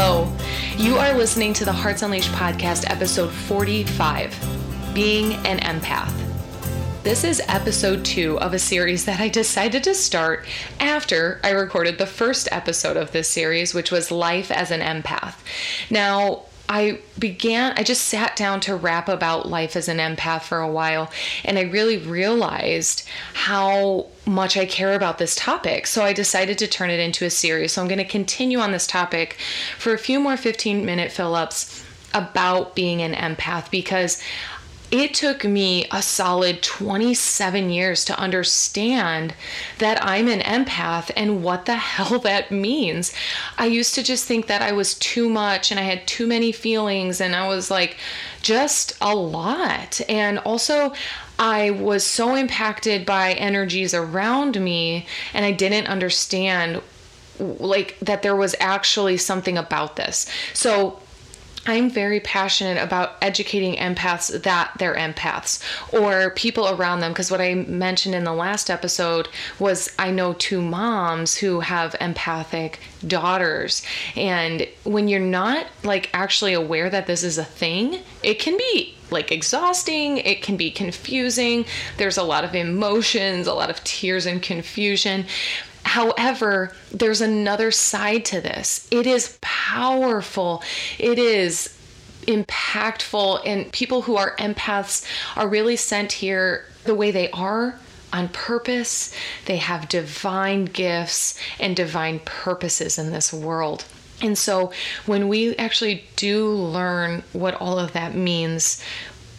Hello. You are listening to the Hearts Unleashed podcast, episode 45 Being an Empath. This is episode two of a series that I decided to start after I recorded the first episode of this series, which was Life as an Empath. Now, I began, I just sat down to rap about life as an empath for a while, and I really realized how much I care about this topic. So I decided to turn it into a series. So I'm going to continue on this topic for a few more 15 minute fill ups about being an empath because it took me a solid 27 years to understand that I'm an empath and what the hell that means. I used to just think that I was too much and I had too many feelings and I was like just a lot. And also, I was so impacted by energies around me and I didn't understand like that there was actually something about this. So I'm very passionate about educating empaths that they're empaths or people around them. Because what I mentioned in the last episode was I know two moms who have empathic daughters. And when you're not like actually aware that this is a thing, it can be like exhausting, it can be confusing. There's a lot of emotions, a lot of tears and confusion. However, there's another side to this. It is powerful. It is impactful and people who are empaths are really sent here the way they are on purpose. They have divine gifts and divine purposes in this world. And so when we actually do learn what all of that means,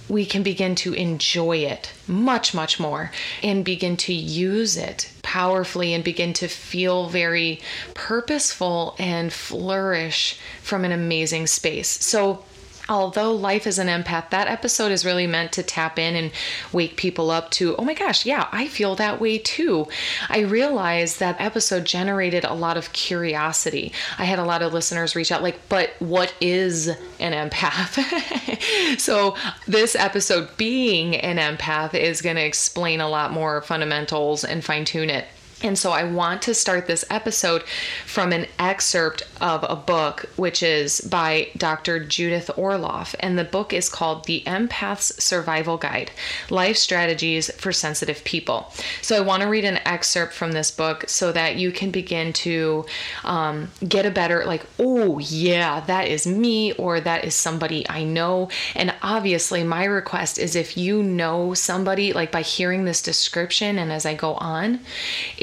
we can begin to enjoy it much, much more and begin to use it powerfully and begin to feel very purposeful and flourish from an amazing space. So, although life is an empath, that episode is really meant to tap in and wake people up to, oh my gosh, yeah, I feel that way too. I realized that episode generated a lot of curiosity. I had a lot of listeners reach out, like, but what is an empath? so, this episode, being an empath, is going to explain a lot more fundamentals and fine tune it. And so I want to start this episode from an excerpt of a book, which is by Dr. Judith Orloff. And the book is called The Empath's Survival Guide Life Strategies for Sensitive People. So I want to read an excerpt from this book so that you can begin to um, get a better, like, oh, yeah, that is me, or that is somebody I know. And obviously, my request is if you know somebody, like by hearing this description and as I go on,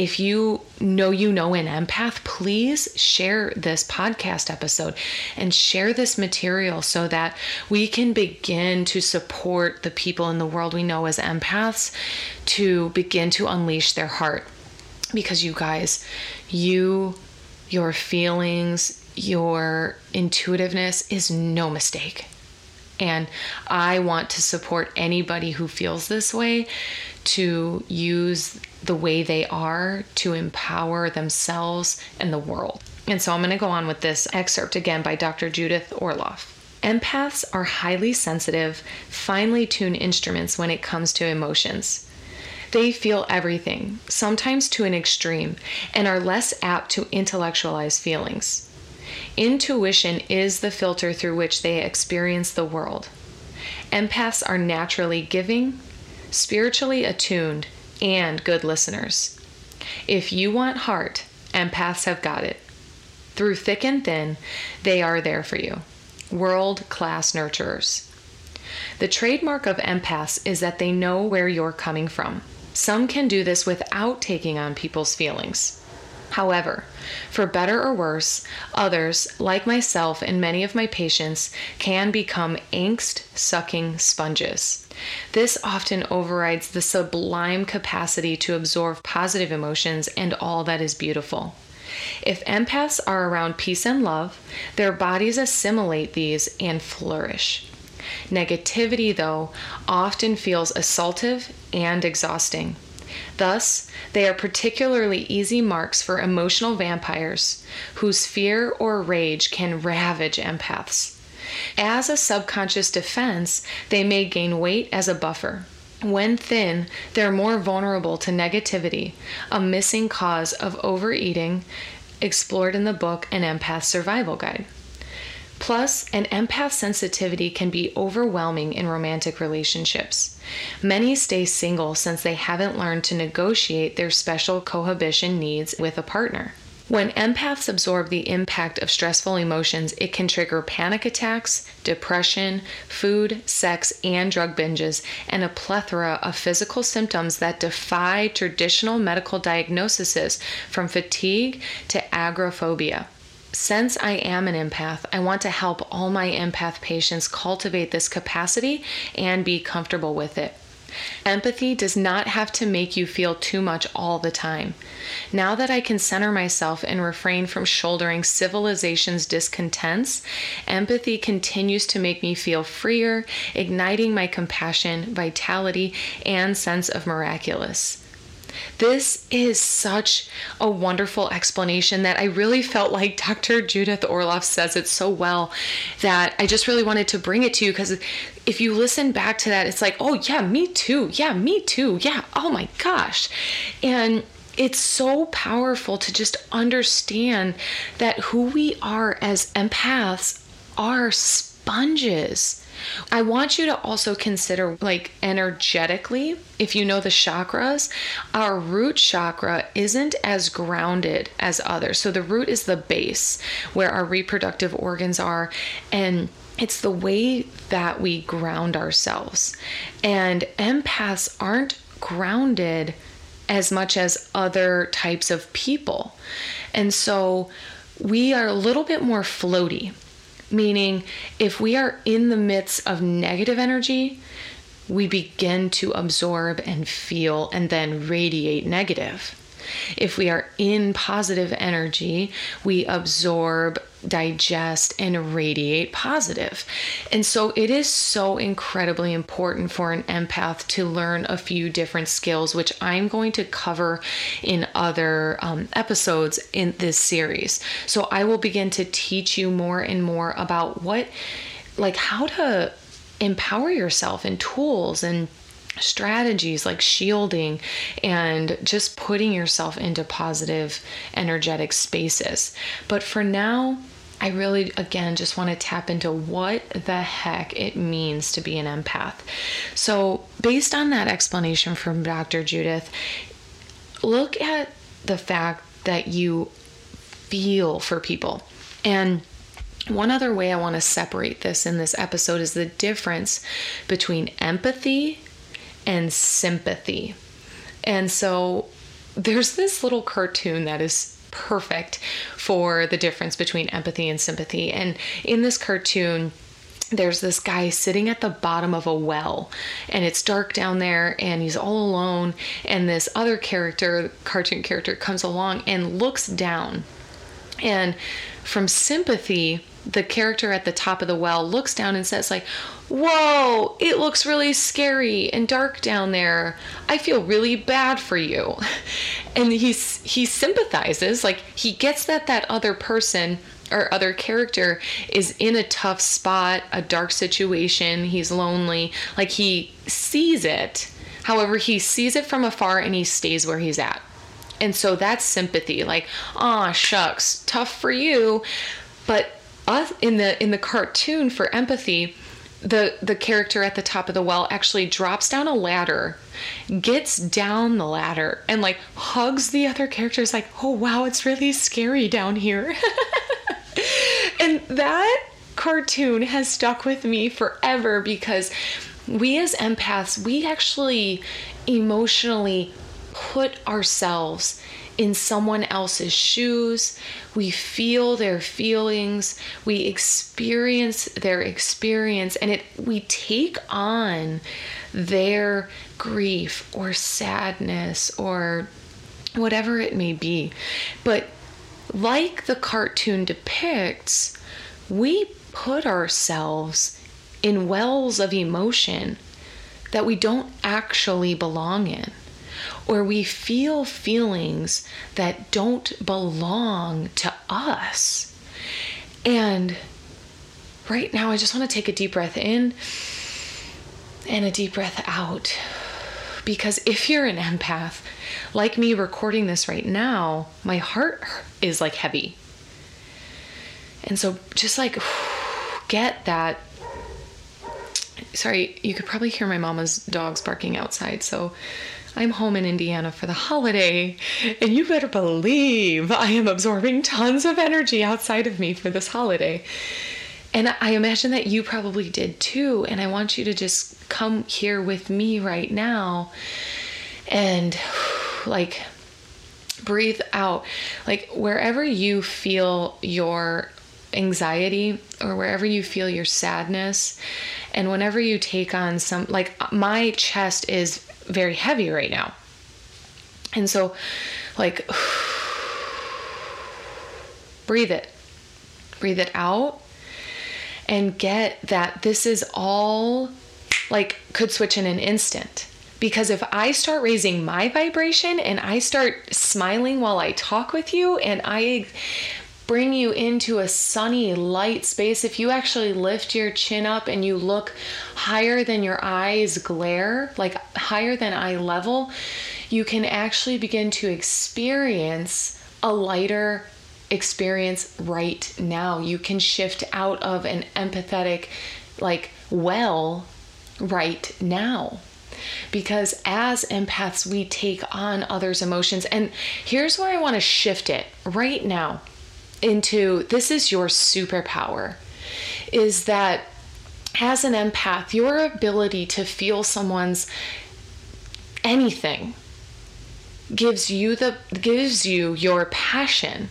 if you know you know an empath, please share this podcast episode and share this material so that we can begin to support the people in the world we know as empaths to begin to unleash their heart. Because you guys, you, your feelings, your intuitiveness is no mistake. And I want to support anybody who feels this way to use the way they are to empower themselves and the world. And so I'm going to go on with this excerpt again by Dr. Judith Orloff. Empaths are highly sensitive, finely tuned instruments when it comes to emotions. They feel everything, sometimes to an extreme, and are less apt to intellectualize feelings. Intuition is the filter through which they experience the world. Empaths are naturally giving, spiritually attuned, and good listeners. If you want heart, empaths have got it. Through thick and thin, they are there for you. World class nurturers. The trademark of empaths is that they know where you're coming from. Some can do this without taking on people's feelings. However, for better or worse, others, like myself and many of my patients, can become angst sucking sponges. This often overrides the sublime capacity to absorb positive emotions and all that is beautiful. If empaths are around peace and love, their bodies assimilate these and flourish. Negativity, though, often feels assaultive and exhausting. Thus, they are particularly easy marks for emotional vampires whose fear or rage can ravage empaths. As a subconscious defense, they may gain weight as a buffer. When thin, they're more vulnerable to negativity, a missing cause of overeating explored in the book An Empath Survival Guide. Plus, an empath sensitivity can be overwhelming in romantic relationships. Many stay single since they haven't learned to negotiate their special cohabitation needs with a partner. When empaths absorb the impact of stressful emotions, it can trigger panic attacks, depression, food, sex, and drug binges, and a plethora of physical symptoms that defy traditional medical diagnoses from fatigue to agoraphobia. Since I am an empath, I want to help all my empath patients cultivate this capacity and be comfortable with it. Empathy does not have to make you feel too much all the time. Now that I can center myself and refrain from shouldering civilization's discontents, empathy continues to make me feel freer, igniting my compassion, vitality, and sense of miraculous. This is such a wonderful explanation that I really felt like Dr. Judith Orloff says it so well that I just really wanted to bring it to you because if you listen back to that, it's like, oh, yeah, me too. Yeah, me too. Yeah, oh my gosh. And it's so powerful to just understand that who we are as empaths are sponges I want you to also consider, like, energetically, if you know the chakras, our root chakra isn't as grounded as others. So the root is the base where our reproductive organs are. And it's the way that we ground ourselves. And empaths aren't grounded as much as other types of people. And so we are a little bit more floaty. Meaning, if we are in the midst of negative energy, we begin to absorb and feel and then radiate negative. If we are in positive energy, we absorb, digest, and radiate positive. And so it is so incredibly important for an empath to learn a few different skills, which I'm going to cover in other um, episodes in this series. So I will begin to teach you more and more about what, like, how to empower yourself and tools and strategies like shielding and just putting yourself into positive energetic spaces. But for now, I really, again, just want to tap into what the heck it means to be an empath. So, based on that explanation from Dr. Judith, look at the fact that you feel for people. And one other way I want to separate this in this episode is the difference between empathy and sympathy. And so there's this little cartoon that is perfect for the difference between empathy and sympathy. And in this cartoon, there's this guy sitting at the bottom of a well and it's dark down there and he's all alone and this other character cartoon character comes along and looks down and from sympathy the character at the top of the well looks down and says like whoa it looks really scary and dark down there. I feel really bad for you. And he's he sympathizes like he gets that that other person or other character is in a tough spot a dark situation he's lonely like he sees it. However he sees it from afar and he stays where he's at. And so that's sympathy like ah shucks tough for you. But us in the in the cartoon for empathy the the character at the top of the well actually drops down a ladder gets down the ladder and like hugs the other characters like oh wow it's really scary down here. And that cartoon has stuck with me forever because we as empaths we actually emotionally put ourselves in someone else's shoes. We feel their feelings, we experience their experience, and it we take on their grief or sadness or whatever it may be. But like the cartoon depicts, we put ourselves in wells of emotion that we don't actually belong in or we feel feelings that don't belong to us. And right now, I just want to take a deep breath in and a deep breath out. Because if you're an empath, like me recording this right now, my heart is like heavy. And so just like get that sorry, you could probably hear my mama's dogs barking outside. So I'm home in Indiana for the holiday, and you better believe I am absorbing tons of energy outside of me for this holiday. And I imagine that you probably did too. And I want you to just come here with me right now and like breathe out. Like wherever you feel your anxiety or wherever you feel your sadness, and whenever you take on some, like my chest is very heavy right now. And so, like, breathe it, breathe it out, and get that this is all like could switch in an instant. Because if I start raising my vibration and I start smiling while I talk with you and I bring you into a sunny, light space. If you actually lift your chin up and you look higher than your eyes glare, like higher than eye level, you can actually begin to experience a lighter experience right now. You can shift out of an empathetic, like, well right now because as empaths, we take on others' emotions. And here's where I want to shift it right now into this is your superpower is that as an empath, your ability to feel someone's anything gives you the gives you your passion.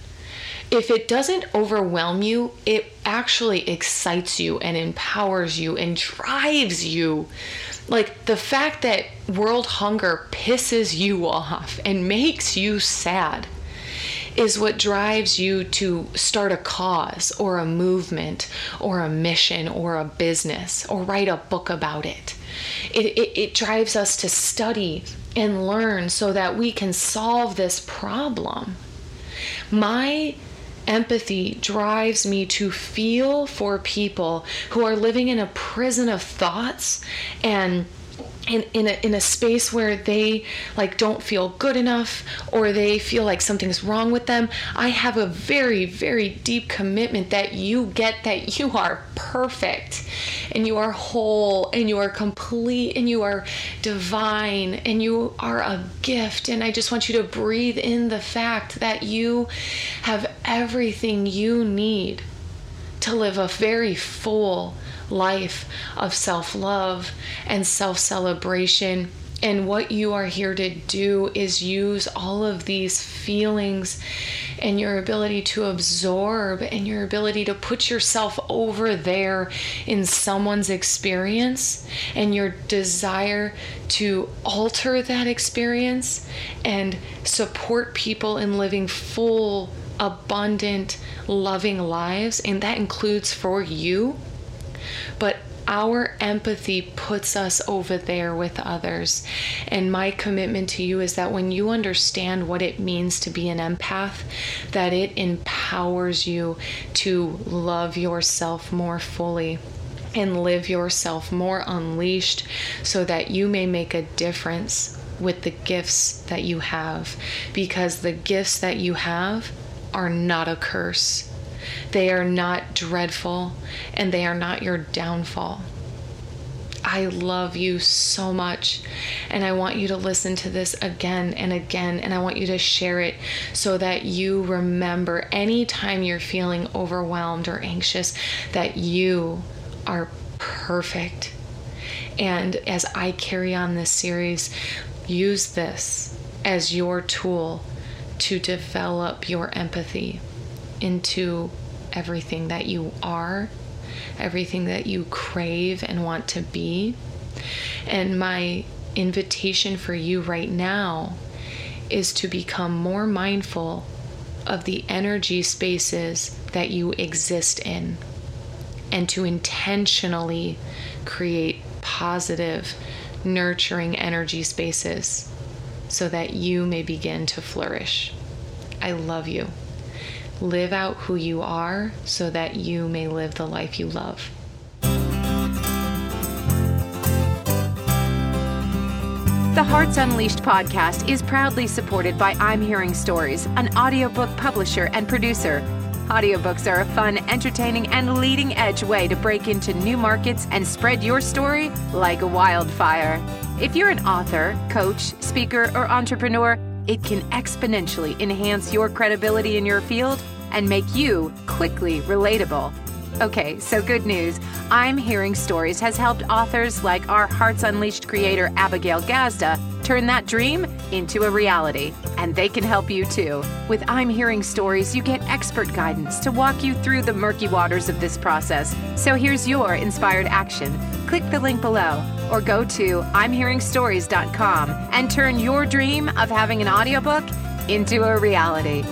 If it doesn't overwhelm you, it actually excites you and empowers you and drives you. Like the fact that world hunger pisses you off and makes you sad is what drives you to start a cause or a movement or a mission or a business or write a book about it. It, it, it drives us to study and learn so that we can solve this problem. My empathy drives me to feel for people who are living in a prison of thoughts and in, in, a, in a space where they like don't feel good enough or they feel like something's wrong with them i have a very very deep commitment that you get that you are perfect and you are whole and you are complete and you are divine and you are a gift. And i just want you to breathe in the fact that you have everything you need to live a very full life of self love and self celebration. And what you are here to do is use all of these feelings and your ability to absorb and your ability to put yourself over there in someone's experience and your desire to alter that experience and support people in living full, abundant, loving lives. And that includes for you but our empathy puts us over there with others. And my commitment to you is that when you understand what it means to be an empath, that it empowers you to love yourself more fully and live yourself more unleashed so that you may make a difference with the gifts that you have. Because the gifts that you have are not a curse they are not dreadful and they are not your downfall. I love you so much. And I want you to listen to this again and again. And I want you to share it so that you remember anytime you're feeling overwhelmed or anxious that you are perfect. And as I carry on this series, use this as your tool to develop your empathy into everything that you are, everything that you crave and want to be. And my invitation for you right now is to become more mindful of the energy spaces that you exist in and to intentionally create positive, nurturing energy spaces so that you may begin to flourish. I love you. Live out who you are so that you may live the life you love. The Hearts Unleashed podcast is proudly supported by I'm Hearing Stories, an audiobook publisher and producer. Audiobooks are a fun, entertaining, and leading edge way to break into new markets and spread your story like a wildfire. If you're an author, coach, speaker, or entrepreneur, it can exponentially enhance your credibility in your field and make you quickly relatable. Okay, so good news. I'm Hearing Stories has helped authors like our Hearts Unleashed creator Abigail Gazda turn that dream into a reality. And they can help you too. With I'm Hearing Stories, you get expert guidance to walk you through the murky waters of this process. So here's your inspired action. Click the link below or go to I'mHearingStories.com and turn your dream of having an audiobook into a reality.